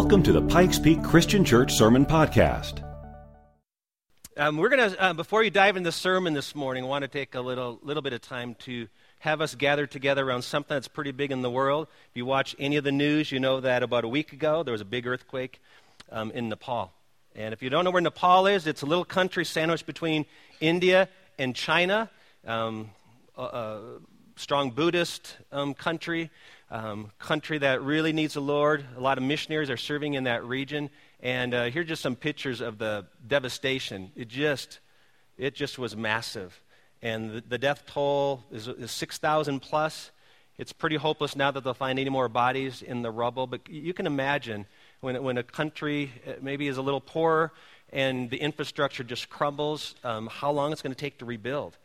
Welcome to the Pikes Peak Christian Church Sermon Podcast. Um, we're going to, uh, before you dive into the sermon this morning, I want to take a little, little bit of time to have us gather together around something that's pretty big in the world. If you watch any of the news, you know that about a week ago there was a big earthquake um, in Nepal. And if you don't know where Nepal is, it's a little country sandwiched between India and China. Um, a, a, strong Buddhist um, country, um, country that really needs the Lord. A lot of missionaries are serving in that region. And uh, here are just some pictures of the devastation. It just, it just was massive. And the, the death toll is, is 6,000 plus. It's pretty hopeless now that they'll find any more bodies in the rubble. But you can imagine when, when a country uh, maybe is a little poorer and the infrastructure just crumbles, um, how long it's going to take to rebuild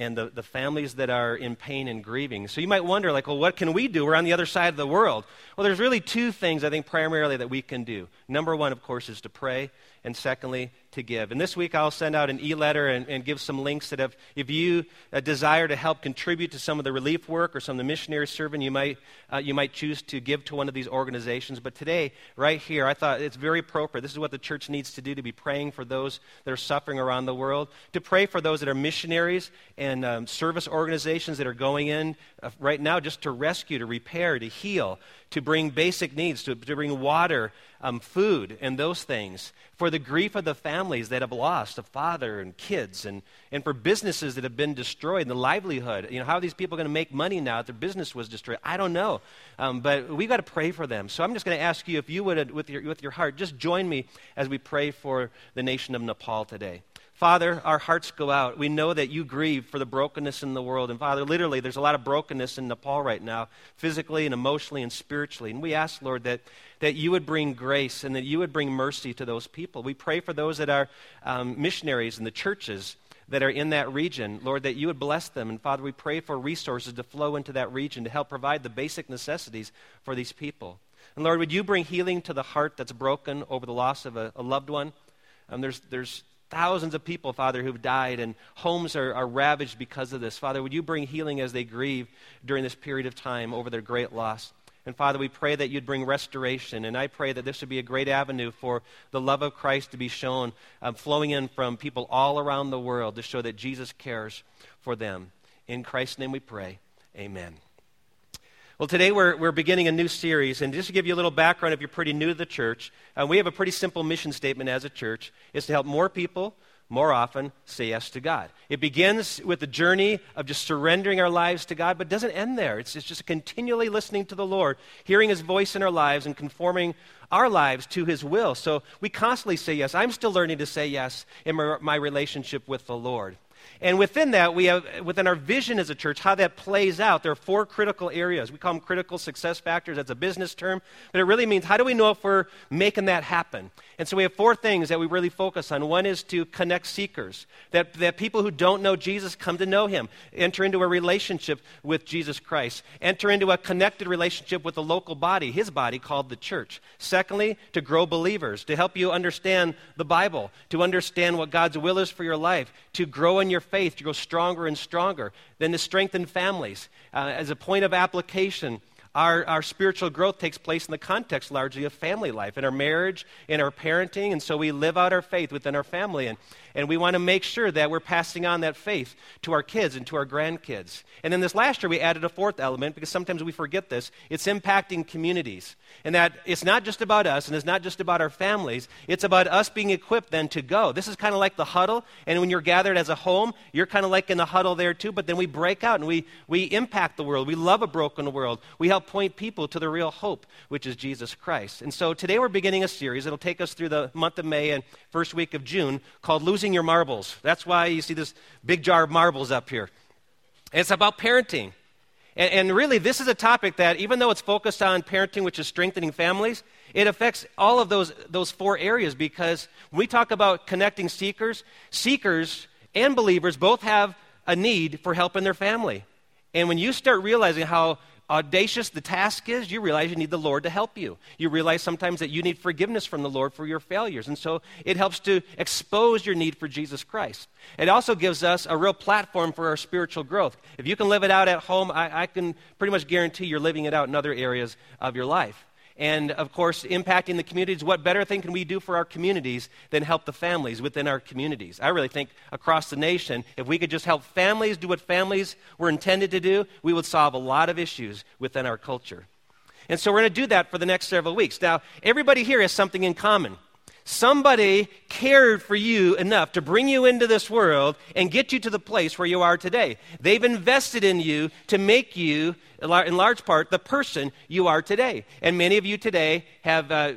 and the, the families that are in pain and grieving. So you might wonder, like, well, what can we do? We're on the other side of the world. Well, there's really two things I think primarily that we can do. Number one, of course, is to pray, and secondly, to give. And this week I'll send out an e letter and, and, give some links that if, if you uh, desire to help contribute to some of the relief work or some of the missionary serving, you might, uh, you might choose to give to one of these organizations. But today, right here, I thought it's very appropriate. This is what the church needs to do to be praying for those that are suffering around the world, to pray for those that are missionaries and um, service organizations that are going in uh, right now just to rescue, to repair, to heal to bring basic needs, to, to bring water, um, food, and those things, for the grief of the families that have lost a father and kids, and, and for businesses that have been destroyed, and the livelihood. You know, how are these people going to make money now if their business was destroyed? I don't know. Um, but we've got to pray for them. So I'm just going to ask you if you would, with your, with your heart, just join me as we pray for the nation of Nepal today. Father, our hearts go out. We know that you grieve for the brokenness in the world. And Father, literally, there's a lot of brokenness in Nepal right now, physically and emotionally and spiritually. And we ask, Lord, that, that you would bring grace and that you would bring mercy to those people. We pray for those that are um, missionaries in the churches that are in that region, Lord, that you would bless them. And Father, we pray for resources to flow into that region to help provide the basic necessities for these people. And Lord, would you bring healing to the heart that's broken over the loss of a, a loved one? Um, there's, there's thousands of people, Father, who've died, and homes are, are ravaged because of this. Father, would you bring healing as they grieve during this period of time over their great loss? And Father, we pray that you'd bring restoration. And I pray that this would be a great avenue for the love of Christ to be shown, um, flowing in from people all around the world to show that Jesus cares for them. In Christ's name we pray. Amen. Well, today we're, we're beginning a new series, and just to give you a little background, if you're pretty new to the church, uh, we have a pretty simple mission statement as a church: is to help more people more often say yes to God. It begins with the journey of just surrendering our lives to God, but doesn't end there. It's, it's just continually listening to the Lord, hearing His voice in our lives, and conforming our lives to His will. So we constantly say yes. I'm still learning to say yes in my, my relationship with the Lord. And within that, we have, within our vision as a church, how that plays out, there are four critical areas. We call them critical success factors. That's a business term. But it really means how do we know if we're making that happen? And so we have four things that we really focus on. One is to connect seekers, that, that people who don't know Jesus come to know him, enter into a relationship with Jesus Christ, enter into a connected relationship with the local body, his body called the church. Secondly, to grow believers, to help you understand the Bible, to understand what God's will is for your life, to grow in your faith, to grow stronger and stronger. Then to strengthen families uh, as a point of application our, our spiritual growth takes place in the context largely of family life, in our marriage, in our parenting, and so we live out our faith within our family. And, and we want to make sure that we're passing on that faith to our kids and to our grandkids. And then this last year, we added a fourth element because sometimes we forget this it's impacting communities. And that it's not just about us and it's not just about our families, it's about us being equipped then to go. This is kind of like the huddle. And when you're gathered as a home, you're kind of like in the huddle there too, but then we break out and we, we impact the world. We love a broken world. We help point people to the real hope, which is Jesus Christ. And so today we're beginning a series. It'll take us through the month of May and first week of June called Losing Your Marbles. That's why you see this big jar of marbles up here. it's about parenting. And, and really, this is a topic that, even though it's focused on parenting, which is strengthening families, it affects all of those, those four areas because when we talk about connecting seekers, seekers and believers both have a need for help in their family. And when you start realizing how audacious the task is, you realize you need the Lord to help you. You realize sometimes that you need forgiveness from the Lord for your failures. And so it helps to expose your need for Jesus Christ. It also gives us a real platform for our spiritual growth. If you can live it out at home, I, I can pretty much guarantee you're living it out in other areas of your life. And of course impacting the communities what better thing can we do for our communities than help the families within our communities? I really think across the nation if we could just help families do what families were intended to do we would solve a lot of issues within our culture. And so we're going to do that for the next several weeks. Now everybody here has something in common Somebody cared for you enough to bring you into this world and get you to the place where you are today. They've invested in you to make you, in large part, the person you are today. And many of you today have uh,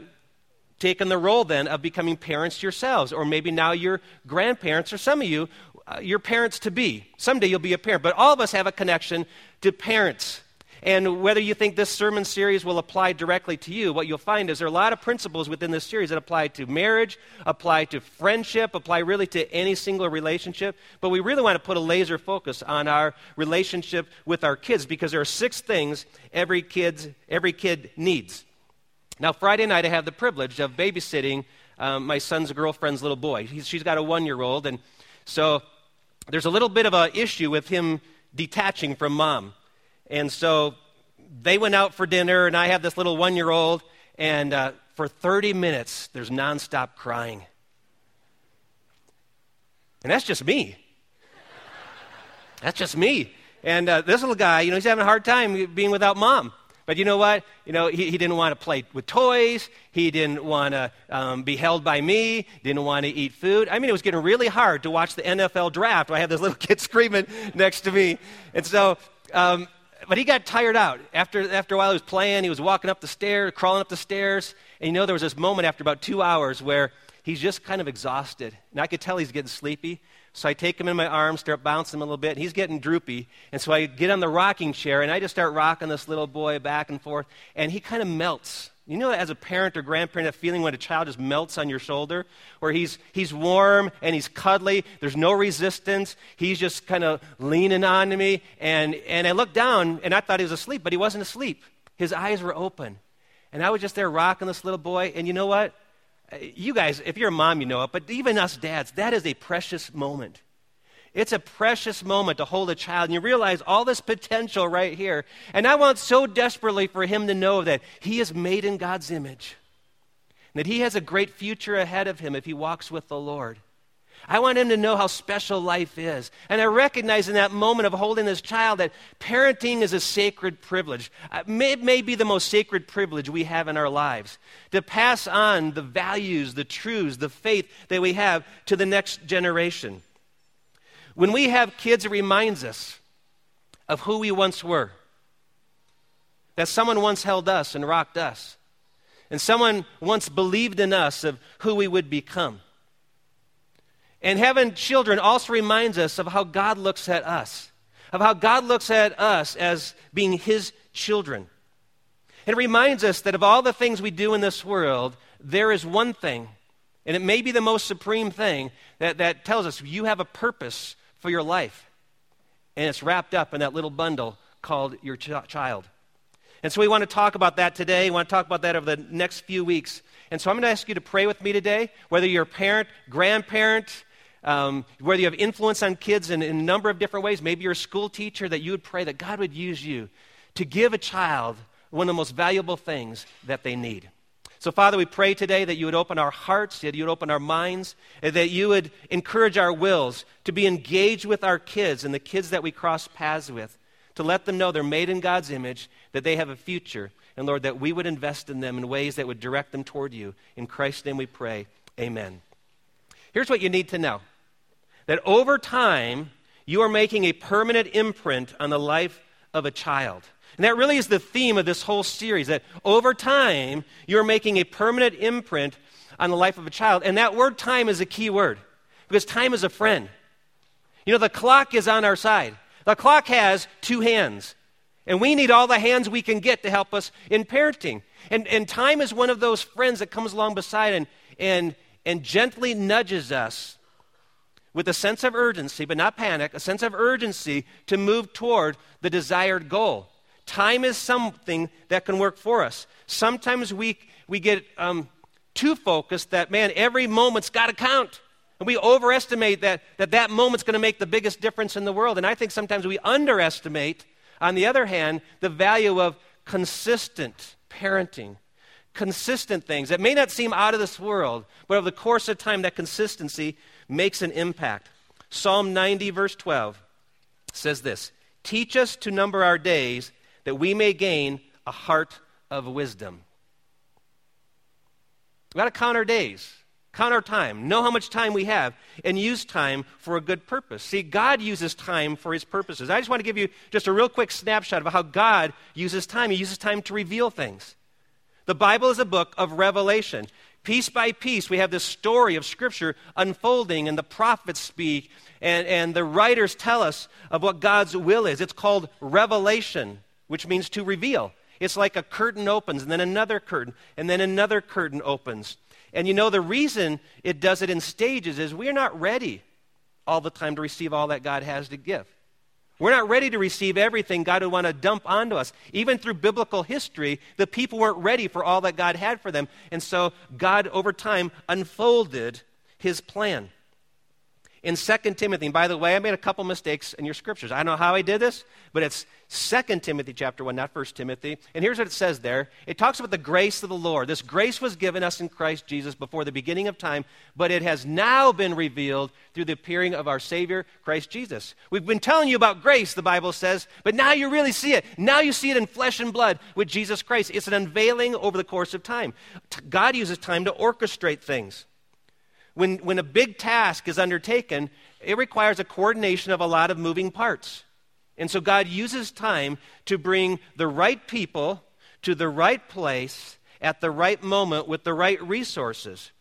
taken the role then of becoming parents yourselves, or maybe now you're grandparents, or some of you, uh, your parents to be. Someday you'll be a parent. But all of us have a connection to parents. And whether you think this sermon series will apply directly to you, what you'll find is there are a lot of principles within this series that apply to marriage, apply to friendship, apply really to any single relationship. But we really want to put a laser focus on our relationship with our kids because there are six things every, kid's, every kid needs. Now, Friday night, I have the privilege of babysitting um, my son's girlfriend's little boy. He's, she's got a one year old, and so there's a little bit of an issue with him detaching from mom. And so they went out for dinner, and I have this little one year old, and uh, for 30 minutes, there's nonstop crying. And that's just me. That's just me. And uh, this little guy, you know, he's having a hard time being without mom. But you know what? You know, he, he didn't want to play with toys. He didn't want to um, be held by me. Didn't want to eat food. I mean, it was getting really hard to watch the NFL draft. I had this little kid screaming next to me. And so um, but he got tired out. After, after a while, he was playing. He was walking up the stairs, crawling up the stairs. And you know, there was this moment after about two hours where he's just kind of exhausted. And I could tell he's getting sleepy. So I take him in my arms, start bouncing him a little bit. He's getting droopy. And so I get on the rocking chair, and I just start rocking this little boy back and forth. And he kind of melts. You know, as a parent or grandparent, that feeling when a child just melts on your shoulder, where he's, he's warm and he's cuddly, there's no resistance, he's just kind of leaning on to me. And, and I looked down and I thought he was asleep, but he wasn't asleep. His eyes were open. And I was just there rocking this little boy. And you know what? Uh, you guys, if you're a mom, you know it, but even us dads, that is a precious moment. It's a precious moment to hold a child, and you realize all this potential right here. And I want so desperately for him to know that he is made in God's image, that he has a great future ahead of him if he walks with the Lord. I want him to know how special life is. And I recognize in that moment of holding this child that parenting is a sacred privilege. Uh, it may be the most sacred privilege we have in our lives to pass on the values, the truths, the faith that we have to the next generation. When we have kids, it reminds us of who we once were. That someone once held us and rocked us. And someone once believed in us of who we would become. And having children also reminds us of how God looks at us, of how God looks at us as being His children. It reminds us that of all the things we do in this world, there is one thing, and it may be the most supreme thing, that, that tells us you have a purpose for your life. And it's wrapped up in that little bundle called your ch- child. And so we want to talk about that today. We want to talk about that over the next few weeks. And so I'm going to ask you to pray with me today, whether you're a parent, grandparent, um, whether you have influence on kids in, in a number of different ways. Maybe you're a school teacher, that you would pray that God would use you to give a child one of the most valuable things that they need. So, Father, we pray today that you would open our hearts, that you would open our minds, that you would encourage our wills to be engaged with our kids and the kids that we cross paths with, to let them know they're made in God's image, that they have a future, and Lord, that we would invest in them in ways that would direct them toward you. In Christ's name we pray. Amen. Here's what you need to know that over time, you are making a permanent imprint on the life of a child. And that really is the theme of this whole series that over time, you're making a permanent imprint on the life of a child. And that word time is a key word because time is a friend. You know, the clock is on our side. The clock has two hands, and we need all the hands we can get to help us in parenting. And, and time is one of those friends that comes along beside and, and, and gently nudges us with a sense of urgency, but not panic, a sense of urgency to move toward the desired goal. Time is something that can work for us. Sometimes we, we get um, too focused that, man, every moment's got to count. And we overestimate that, that that moment's going to make the biggest difference in the world. And I think sometimes we underestimate, on the other hand, the value of consistent parenting, consistent things that may not seem out of this world, but over the course of time, that consistency makes an impact. Psalm 90, verse 12 says this Teach us to number our days that we may gain a heart of wisdom. We've got to count our days, count our time, know how much time we have, and use time for a good purpose. See, God uses time for his purposes. I just want to give you just a real quick snapshot of how God uses time. He uses time to reveal things. The Bible is a book of revelation. Piece by piece, we have this story of Scripture unfolding, and the prophets speak, and, and the writers tell us of what God's will is. It's called revelation, which means to reveal. It's like a curtain opens, and then another curtain, and then another curtain opens. And you know, the reason it does it in stages is we're not ready all the time to receive all that God has to give. We're not ready to receive everything God would want to dump onto us. Even through biblical history, the people weren't ready for all that God had for them. And so God, over time, unfolded his plan in 2 Timothy. And by the way, I made a couple mistakes in your scriptures. I don't know how I did this, but it's 2 Timothy chapter 1, not 1 Timothy. And here's what it says there. It talks about the grace of the Lord. This grace was given us in Christ Jesus before the beginning of time, but it has now been revealed through the appearing of our Savior, Christ Jesus. We've been telling you about grace, the Bible says, but now you really see it. Now you see it in flesh and blood with Jesus Christ. It's an unveiling over the course of time. God uses time to orchestrate things. When, when a big task is undertaken, it requires a coordination of a lot of moving parts. And so God uses time to bring the right people to the right place at the right moment with the right resources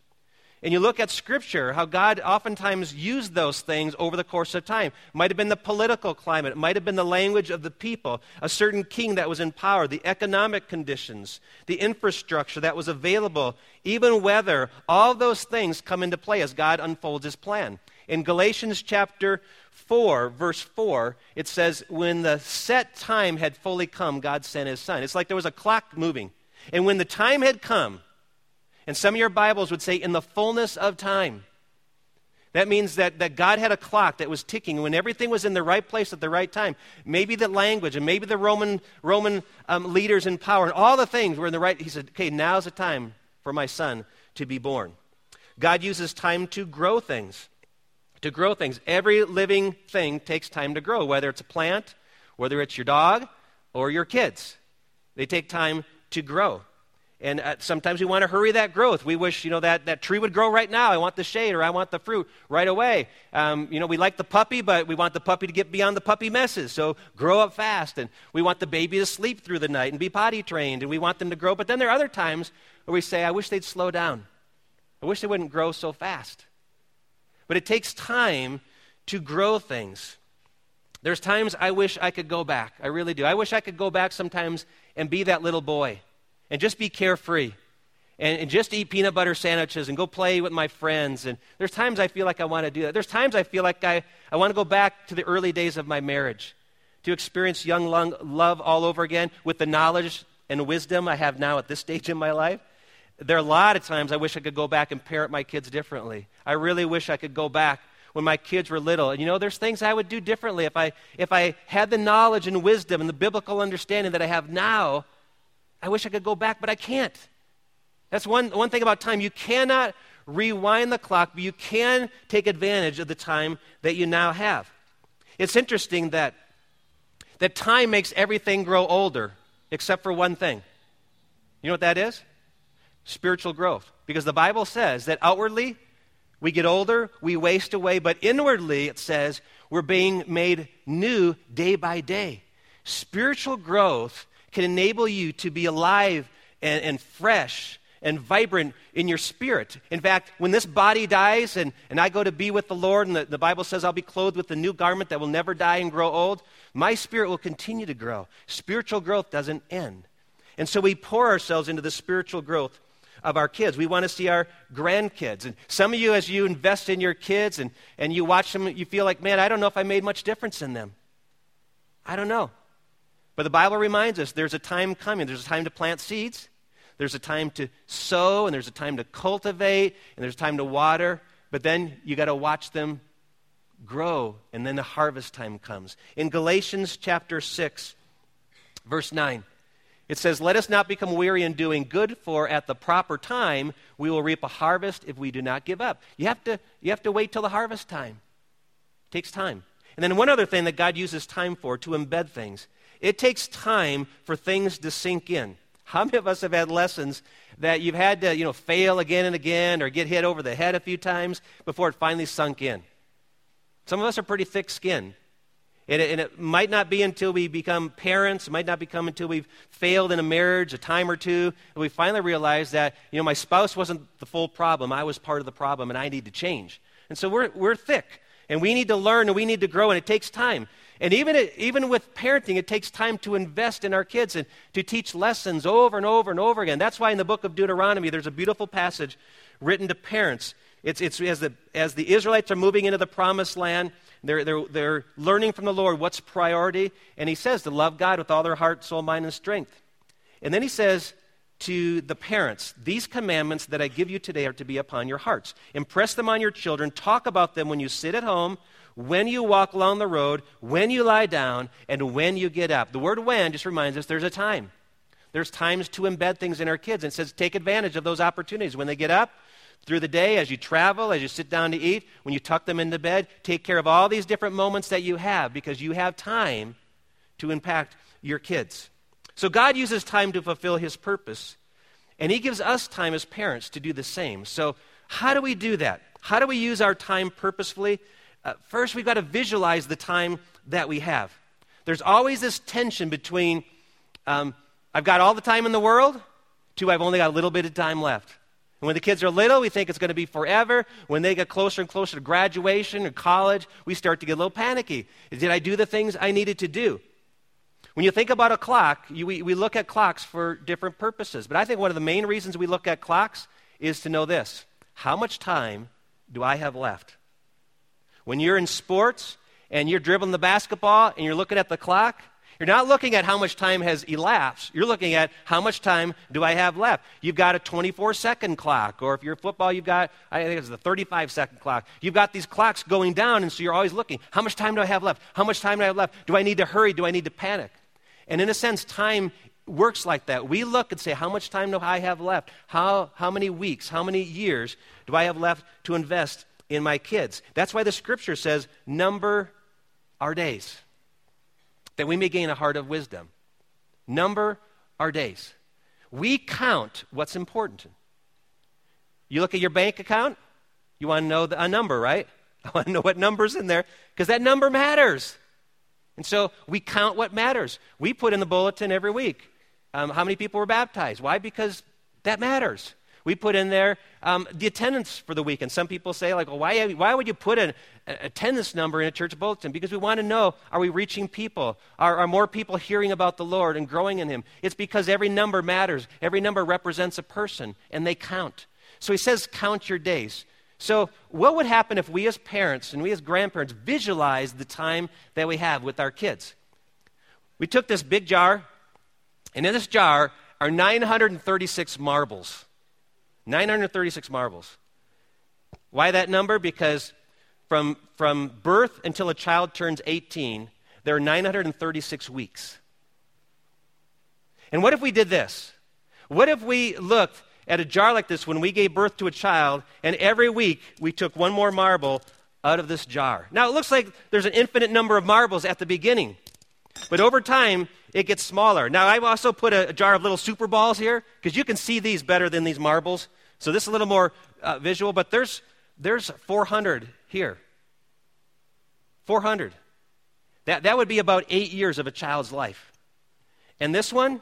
and you look at Scripture, how God oftentimes used those things over the course of time. It might have been the political climate, it might have been the language of the people, a certain king that was in power, the economic conditions, the infrastructure that was available, even weather. All those things come into play as God unfolds his plan. In Galatians chapter 4, verse 4, it says, When the set time had fully come, God sent his son. It's like there was a clock moving. And when the time had come, and some of your Bibles would say, in the fullness of time. That means that, that God had a clock that was ticking when everything was in the right place at the right time. Maybe the language and maybe the Roman, Roman um, leaders in power and all the things were in the right. He said, okay, now's the time for my son to be born. God uses time to grow things. To grow things. Every living thing takes time to grow, whether it's a plant, whether it's your dog, or your kids. They take time to grow. And uh, sometimes we want to hurry that growth. We wish, you know, that, that tree would grow right now. I want the shade or I want the fruit right away. Um, you know, we like the puppy, but we want the puppy to get beyond the puppy messes. So grow up fast. And we want the baby to sleep through the night and be potty trained. And we want them to grow. But then there are other times where we say, I wish they'd slow down. I wish they wouldn't grow so fast. But it takes time to grow things. There's times I wish I could go back. I really do. I wish I could go back sometimes and be that little boy and just be carefree and, and, just eat peanut butter sandwiches and go play with my friends. And there's times I feel like I want to do that. There's times I feel like I, I want to go back to the early days of my marriage to experience young love all over again with the knowledge and wisdom I have now at this stage in my life. There are a lot of times I wish I could go back and parent my kids differently. I really wish I could go back when my kids were little. And you know, there's things I would do differently if I, if I had the knowledge and wisdom and the biblical understanding that I have now I wish I could go back, but I can't. That's one, one thing about time. You cannot rewind the clock, but you can take advantage of the time that you now have. It's interesting that, that time makes everything grow older, except for one thing. You know what that is? Spiritual growth. Because the Bible says that outwardly, we get older, we waste away, but inwardly, it says, we're being made new day by day. Spiritual growth can enable you to be alive and, and fresh and vibrant in your spirit. In fact, when this body dies and, and I go to be with the Lord, and the, the Bible says I'll be clothed with a new garment that will never die and grow old, my spirit will continue to grow. Spiritual growth doesn't end. And so we pour ourselves into the spiritual growth of our kids. We want to see our grandkids. And some of you, as you invest in your kids and, and you watch them, you feel like, man, I don't know if I made much difference in them. I don't know. But the Bible reminds us there's a time coming. There's a time to plant seeds, there's a time to sow, and there's a time to cultivate, and there's a time to water. But then you got to watch them grow, and then the harvest time comes. In Galatians chapter 6, verse 9, It says, Let us not become weary in doing good, for at the proper time we will reap a harvest if we do not give up. You have to, you have to wait till the harvest time. It takes time. And then one other thing that God uses time for, to embed things. It takes time for things to sink in. How many of us have had lessons that you've had to, you know, fail again and again or get hit over the head a few times before it finally sunk in? Some of us are pretty thick skinned. And it, and it, might not be until we become parents, it might not become until we've failed in a marriage a time or two, and we finally realize that, you know, my spouse wasn't the full problem. I was part of the problem, and I need to change. And so we're, we're thick, and we need to learn, and we need to grow, and it takes time. And even, even with parenting, it takes time to invest in our kids and to teach lessons over and over and over again. That's why in the book of Deuteronomy, there's a beautiful passage written to parents. It's, it's as, the, as the Israelites are moving into the promised land, they're, they're, they're learning from the Lord what's priority. And he says to love God with all their heart, soul, mind, and strength. And then he says to the parents, These commandments that I give you today are to be upon your hearts. Impress them on your children. Talk about them when you sit at home, when you walk along the road, when you lie down, and when you get up. The word when just reminds us there's a time. There's times to embed things in our kids. And it says take advantage of those opportunities. When they get up, through the day, as you travel, as you sit down to eat, when you tuck them into bed, take care of all these different moments that you have because you have time to impact your kids. So God uses time to fulfill his purpose, and he gives us time as parents to do the same. So, how do we do that? How do we use our time purposefully? Uh, first, we've got to visualize the time that we have. There's always this tension between um, I've got all the time in the world to I've only got a little bit of time left. And when the kids are little, we think it's going to be forever. When they get closer and closer to graduation or college, we start to get a little panicky. Did I do the things I needed to do? When you think about a clock, you, we, we look at clocks for different purposes. But I think one of the main reasons we look at clocks is to know this how much time do I have left? When you're in sports and you're dribbling the basketball and you're looking at the clock, you're not looking at how much time has elapsed. You're looking at how much time do I have left. You've got a 24 second clock, or if you're football, you've got, I think it's the 35 second clock. You've got these clocks going down, and so you're always looking how much time do I have left? How much time do I have left? Do I need to hurry? Do I need to panic? And in a sense, time works like that. We look and say, how much time do I have left? How, how many weeks, how many years do I have left to invest in my kids? That's why the scripture says, number our days that we may gain a heart of wisdom. Number our days. We count what's important. You look at your bank account, you want to know the, a number, right? I want to know what number's in there because that number matters. And so we count what matters. We put in the bulletin every week um, how many people were baptized. Why? Because that matters. We put in there um, the attendance for the week. And some people say, like, well, why, why would you put an attendance number in a church bulletin? Because we want to know are we reaching people? Are, are more people hearing about the Lord and growing in Him? It's because every number matters. Every number represents a person, and they count. So he says, count your days. So, what would happen if we as parents and we as grandparents visualize the time that we have with our kids? We took this big jar, and in this jar are 936 marbles. 936 marbles. Why that number? Because from, from birth until a child turns 18, there are 936 weeks. And what if we did this? What if we looked at a jar like this when we gave birth to a child, and every week we took one more marble out of this jar? Now, it looks like there's an infinite number of marbles at the beginning, but over time, it gets smaller. Now, I've also put a, a jar of little super balls here because you can see these better than these marbles. So this is a little more uh, visual, but there's, there's 400 here. 400. That, that would be about eight years of a child's life. And this one,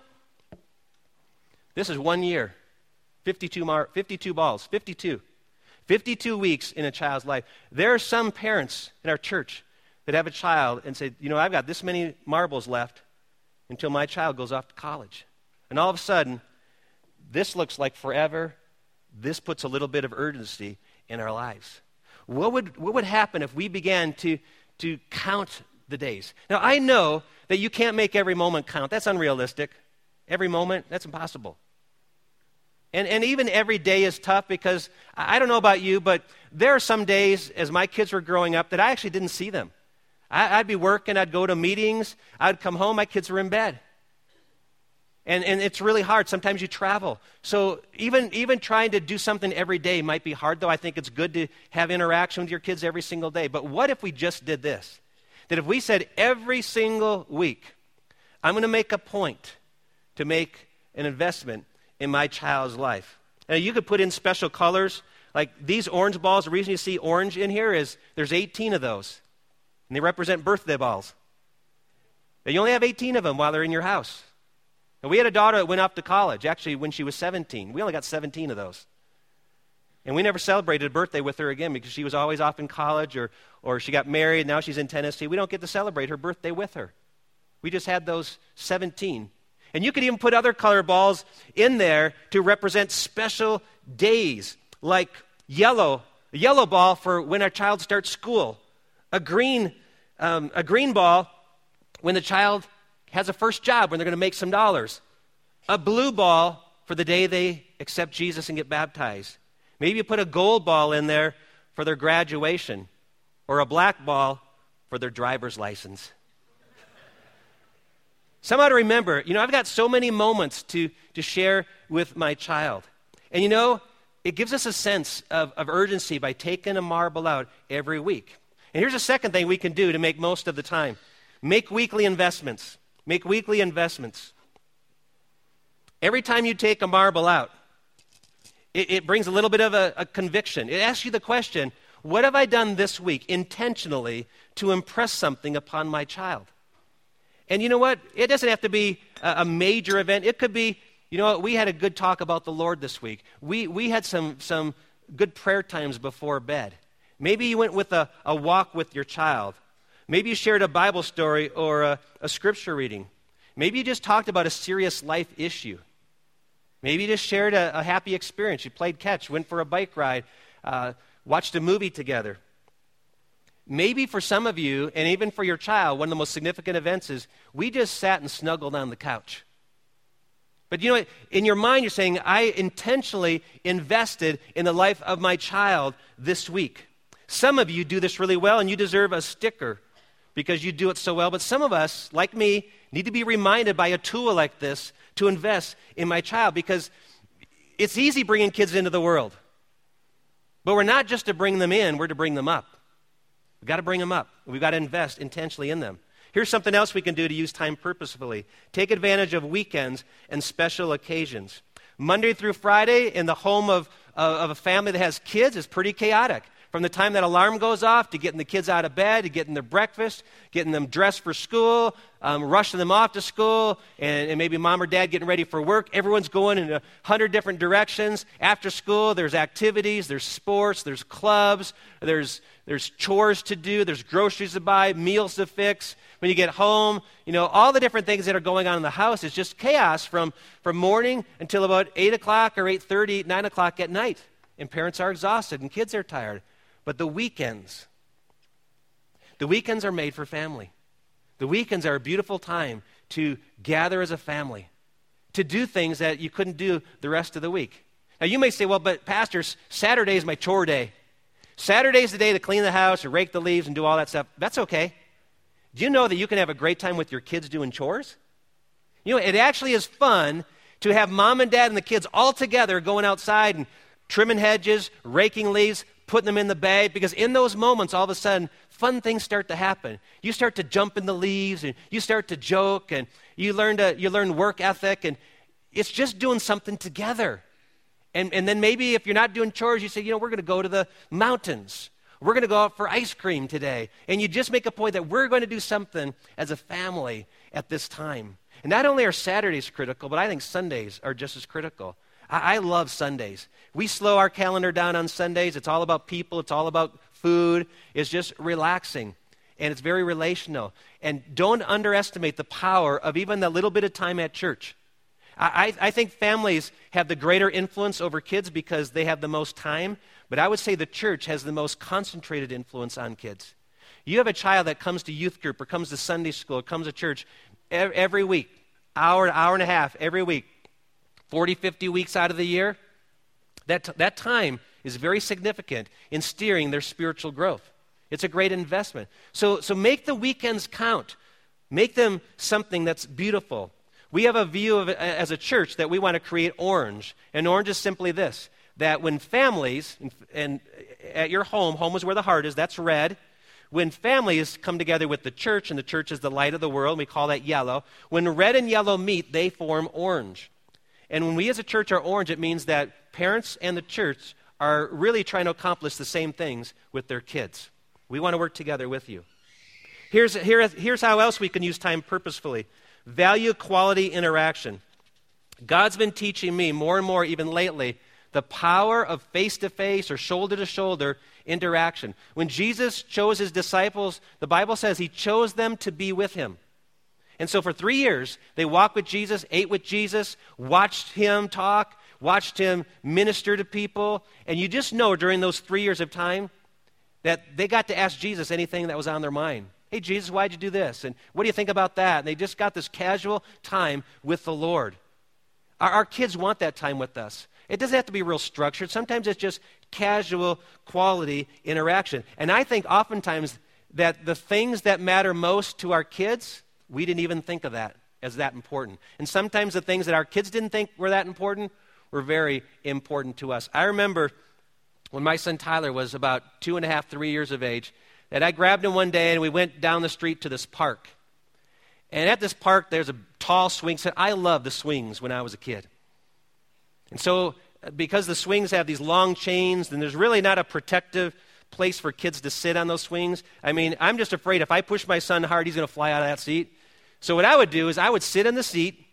this is one year. 52, mar- 52 balls, 52. 52 weeks in a child's life. There are some parents in our church that have a child and say, you know, I've got this many marbles left until my child goes off to college. And all of a sudden, this looks like forever. This puts a little bit of urgency in our lives. What would, what would happen if we began to, to count the days? Now, I know that you can't make every moment count. That's unrealistic. Every moment, that's impossible. And, and even every day is tough because I don't know about you, but there are some days as my kids were growing up that I actually didn't see them. I, I'd be working, I'd go to meetings, I'd come home, my kids were in bed. And, and it's really hard. Sometimes you travel. So even, even trying to do something every day might be hard, though I think it's good to have interaction with your kids every single day. But what if we just did this? That if we said every single week, I'm going to make a point to make an investment in my child's life. Now, you could put in special colors. Like these orange balls, the reason you see orange in here is there's 18 of those, and they represent birthday balls. Now, you only have 18 of them while they're in your house. And we had a daughter that went off to college, actually, when she was 17. We only got 17 of those. And we never celebrated a birthday with her again because she was always off in college or, or she got married. Now she's in Tennessee. We don't get to celebrate her birthday with her. We just had those 17. And you could even put other color balls in there to represent special days, like yellow, a yellow ball for when our child starts school, a green, um, a green ball when the child has a first job when they're going to make some dollars. A blue ball for the day they accept Jesus and get baptized. Maybe you put a gold ball in there for their graduation, or a black ball for their driver's license. Somehow to remember, you know, I've got so many moments to, to share with my child. And you know, it gives us a sense of, of urgency by taking a marble out every week. And here's a second thing we can do to make most of the time make weekly investments. Make weekly investments. Every time you take a marble out, it, it brings a little bit of a, a conviction. It asks you the question what have I done this week intentionally to impress something upon my child? And you know what? It doesn't have to be a, major event. It could be, you know what? We had a good talk about the Lord this week. We, we had some, some good prayer times before bed. Maybe you went with a, a walk with your child. Maybe you shared a Bible story or a, a scripture reading. Maybe you just talked about a serious life issue. Maybe you just shared a, a happy experience. You played catch, went for a bike ride, uh, watched a movie together. Maybe for some of you, and even for your child, one of the most significant events is we just sat and snuggled on the couch. But you know, what? in your mind, you're saying, I intentionally invested in the life of my child this week. Some of you do this really well, and you deserve a sticker because you do it so well. But some of us, like me, need to be reminded by a tool like this to invest in my child because it's easy bringing kids into the world. But we're not just to bring them in, we're to bring them up. We've got to bring them up. We've got to invest intentionally in them. Here's something else we can do to use time purposefully take advantage of weekends and special occasions. Monday through Friday in the home of, of a family that has kids is pretty chaotic. From the time that alarm goes off to getting the kids out of bed, to getting their breakfast, getting them dressed for school, um, rushing them off to school, and, and, maybe mom or dad getting ready for work. Everyone's going in a hundred different directions. After school, there's activities, there's sports, there's clubs, there's, there's chores to do, there's groceries to buy, meals to fix. When you get home, you know, all the different things that are going on in the house is just chaos from, from morning until about 8 o'clock or 8.30, 9 o'clock at night. And parents are exhausted and kids are tired. But the weekends, the weekends are made for family. The weekends are a beautiful time to gather as a family, to do things that you couldn't do the rest of the week. Now, you may say, well, but pastors, Saturday is my chore day. Saturday is the day to clean the house or rake the leaves and do all that stuff. That's okay. Do you know that you can have a great time with your kids doing chores? You know, it actually is fun to have mom and dad and the kids all together going outside and trimming hedges, raking leaves, putting them in the bag, because in those moments, all of a sudden, fun things start to happen. You start to jump in the leaves, and you start to joke, and you learn, to, you learn work ethic, and it's just doing something together. And, and then maybe if you're not doing chores, you say, you know, we're going to go to the mountains. We're going to go out for ice cream today. And you just make a point that we're going to do something as a family at this time. And not only are Saturdays critical, but I think Sundays are just as critical. I, I love Sundays. We slow our calendar down on Sundays. It's all about people, it's all about food. It's just relaxing and it's very relational. And don't underestimate the power of even that little bit of time at church. I, I, think families have the greater influence over kids because they have the most time, but I would say the church has the most concentrated influence on kids. You have a child that comes to youth group or comes to Sunday school or comes to church every week, hour, hour and a half every week. 40, 50 weeks out of the year, that, that time is very significant in steering their spiritual growth. It's a great investment. So, so make the weekends count, make them something that's beautiful. We have a view of as a church that we want to create orange. And orange is simply this that when families, and uh, at your home, home is where the heart is, that's red. When families come together with the church, and the church is the light of the world, we call that yellow. When red and yellow meet, they form orange. And when we as a church are orange, it means that parents and the church are really trying to accomplish the same things with their kids. We want to work together with you. Here's, here, here's how else we can use time purposefully value quality interaction. God's been teaching me more and more, even lately, the power of face to face or shoulder to shoulder interaction. When Jesus chose his disciples, the Bible says he chose them to be with him. And so for three years, they walked with Jesus, ate with Jesus, watched him talk, watched him minister to people. And you just know during those three years of time that they got to ask Jesus anything that was on their mind. Hey, Jesus, why'd you do this? And what do you think about that? And they just got this casual time with the Lord. Our, our kids want that time with us. It doesn't have to be real structured. Sometimes it's just casual, quality interaction. And I think oftentimes that the things that matter most to our kids, we didn't even think of that as that important. And sometimes the things that our kids didn't think were that important were very important to us. I remember when my son Tyler was about two and a half, three years of age, that I grabbed him one day and we went down the street to this park. And at this park, there's a tall swing set. I loved the swings when I was a kid. And so, uh, because the swings have these long chains, and there's really not a protective place for kids to sit on those swings, I mean, I'm just afraid if I push my son hard, he's going to fly out of that seat. So, what I would do is I would sit in the seat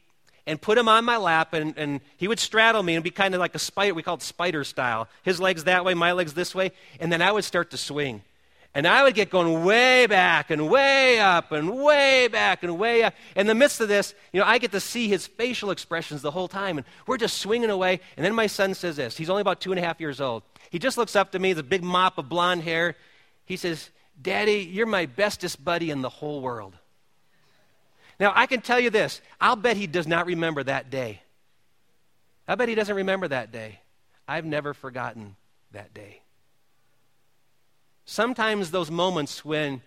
and put him on my lap, and, and he would straddle me and be kind of like a spider. We call it spider style. His legs that way, my legs this way, and then I would start to swing. And I would get going way back and way up and way back and way up. In the midst of this, you know, I get to see his facial expressions the whole time, and we're just swinging away. And then my son says this. He's only about two and a half years old. He just looks up to me, the big mop of blonde hair. He says, Daddy, you're my bestest buddy in the whole world. Now, I can tell you this I'll bet he does not remember that day. I bet he doesn't remember that day. I've never forgotten that day. Sometimes those moments when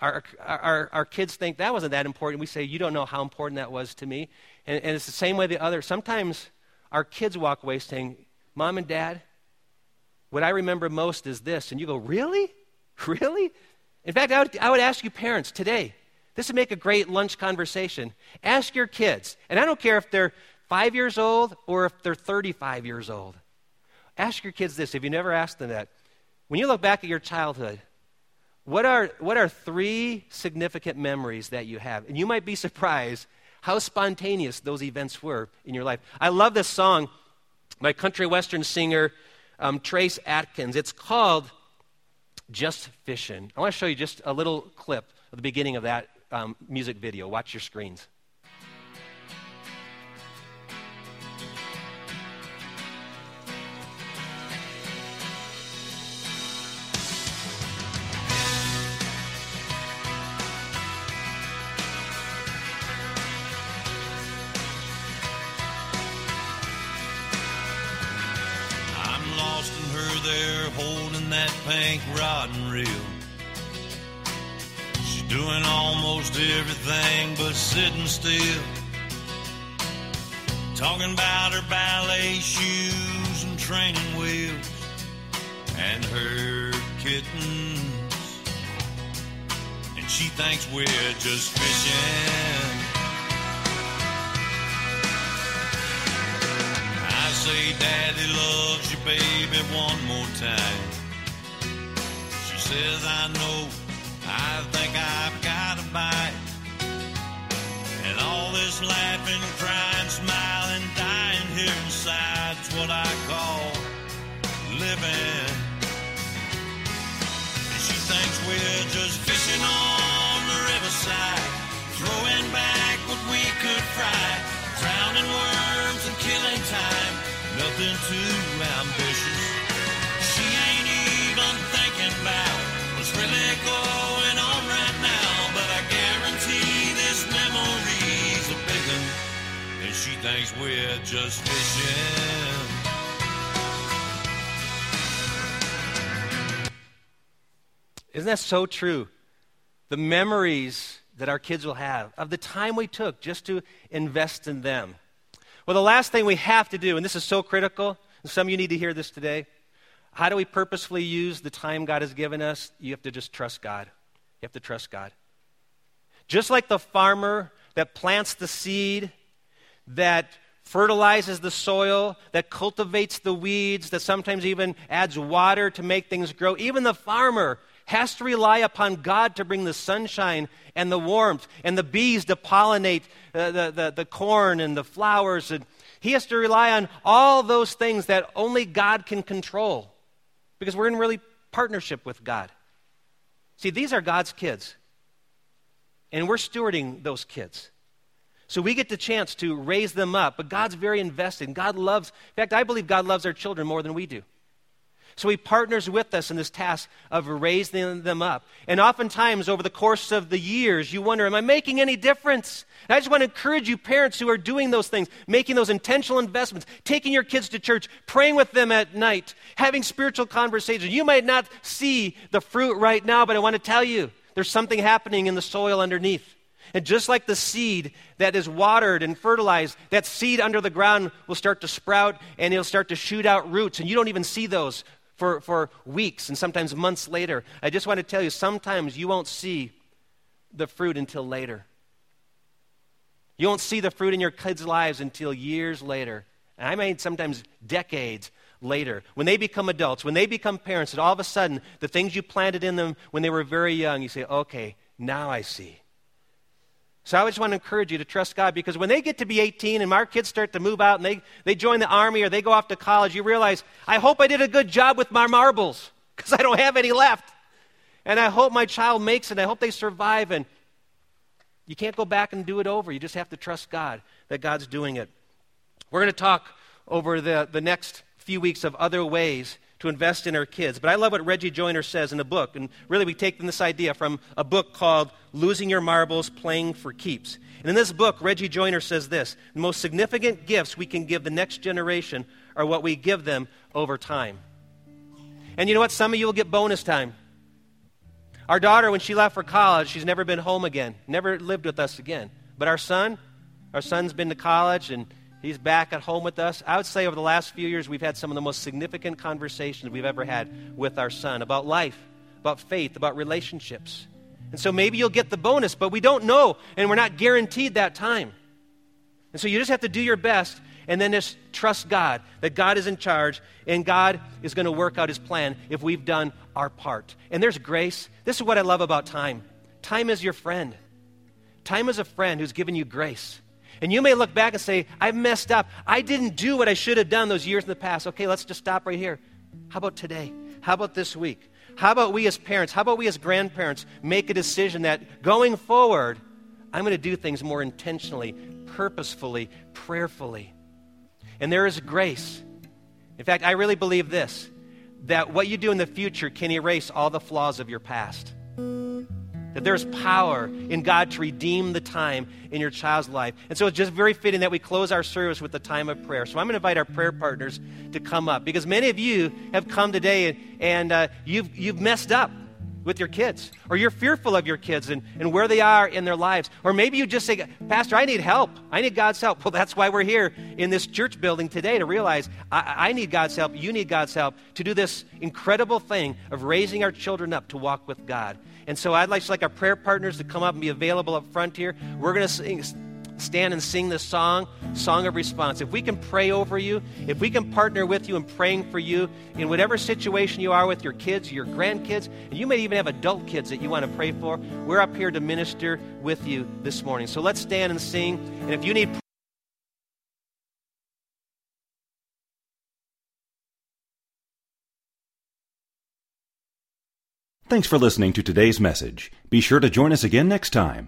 our, our, our kids think that wasn't that important, we say, You don't know how important that was to me. And, and it's the same way the other. Sometimes our kids walk away saying, Mom and Dad, what I remember most is this. And you go, Really? Really? In fact, I would, I would ask you parents today, this would make a great lunch conversation. Ask your kids, and I don't care if they're five years old or if they're 35 years old. Ask your kids this if you never asked them that. When you look back at your childhood, what are, what are three significant memories that you have? And you might be surprised how spontaneous those events were in your life. I love this song by country western singer um, Trace Adkins. It's called Just Fishing. I want to show you just a little clip of the beginning of that um, music video. Watch your screens. I'm lost in her there holding that pink rod and reel. Doing almost everything but sitting still. Talking about her ballet shoes and training wheels and her kittens. And she thinks we're just fishing. I say, Daddy loves you, baby, one more time. She says, I know. I think laughing, crying, thinks we're just fishing. Isn't that so true? The memories that our kids will have of the time we took just to invest in them. Well, the last thing we have to do, and this is so critical, and some of you need to hear this today. How do we purposefully use the time God has given us? You have to just trust God. You have to trust God. Just like the farmer that plants the seed, that fertilizes the soil, that cultivates the weeds, that sometimes even adds water to make things grow. Even the farmer has to rely upon God to bring the sunshine and the warmth and the bees to pollinate uh, the, the, the corn and the flowers. And he has to rely on all those things that only God can control because we're in really partnership with God. See, these are God's kids, and we're stewarding those kids. So we get the chance to raise them up, but God's very invested. God loves, in fact, I believe God loves our children more than we do. So he partners with us in this task of raising them up. And oftentimes, over the course of the years, you wonder, am I making any difference? And I just want to encourage you, parents who are doing those things, making those intentional investments, taking your kids to church, praying with them at night, having spiritual conversations. You might not see the fruit right now, but I want to tell you, there's something happening in the soil underneath. And just like the seed that is watered and fertilized, that seed under the ground will start to sprout and it'll start to shoot out roots. And you don't even see those for, for weeks and sometimes months later. I just want to tell you sometimes you won't see the fruit until later. You won't see the fruit in your kids' lives until years later. And I mean sometimes decades later. When they become adults, when they become parents, and all of a sudden the things you planted in them when they were very young, you say, okay, now I see. So I just want to encourage you to trust God because when they get to be 18 and our kids start to move out and they, they join the army or they go off to college, you realize, I hope I did a good job with my marbles because I don't have any left. And I hope my child makes it. I hope they survive. And you can't go back and do it over. You just have to trust God that God's doing it. We're going to talk over the, the next few weeks of other ways to invest in our kids. But I love what Reggie Joiner says in a book. And really, we take this idea from a book called Losing Your Marbles Playing for Keeps. And in this book, Reggie Joiner says this The most significant gifts we can give the next generation are what we give them over time. And you know what? Some of you will get bonus time. Our daughter, when she left for college, she's never been home again, never lived with us again. But our son, our son's been to college and He's back at home with us. I would say over the last few years, we've had some of the most significant conversations we've ever had with our son about life, about faith, about relationships. And so maybe you'll get the bonus, but we don't know, and we're not guaranteed that time. And so you just have to do your best and then just trust God that God is in charge and God is going to work out his plan if we've done our part. And there's grace. This is what I love about time time is your friend. Time is a friend who's given you grace. And you may look back and say, I've messed up. I didn't do what I should have done those years in the past. Okay, let's just stop right here. How about today? How about this week? How about we as parents, how about we as grandparents make a decision that going forward, I'm going to do things more intentionally, purposefully, prayerfully. And there is grace. In fact, I really believe this that what you do in the future can erase all the flaws of your past. That there's power in God to redeem the time in your child's life. And so it's just very fitting that we close our service with the time of prayer. So I'm going to invite our prayer partners to come up because many of you have come today and, and uh, you've, you've messed up with your kids, or you're fearful of your kids and, and where they are in their lives. Or maybe you just say, Pastor, I need help. I need God's help. Well, that's why we're here in this church building today to realize I, I need God's help. You need God's help to do this incredible thing of raising our children up to walk with God. And so I'd like, like our prayer partners to come up and be available up front here. We're going to stand and sing this song, Song of Response. If we can pray over you, if we can partner with you in praying for you in whatever situation you are with your kids, your grandkids, and you may even have adult kids that you want to pray for, we're up here to minister with you this morning. So let's stand and sing. And if you need Thanks for listening to today's message. Be sure to join us again next time.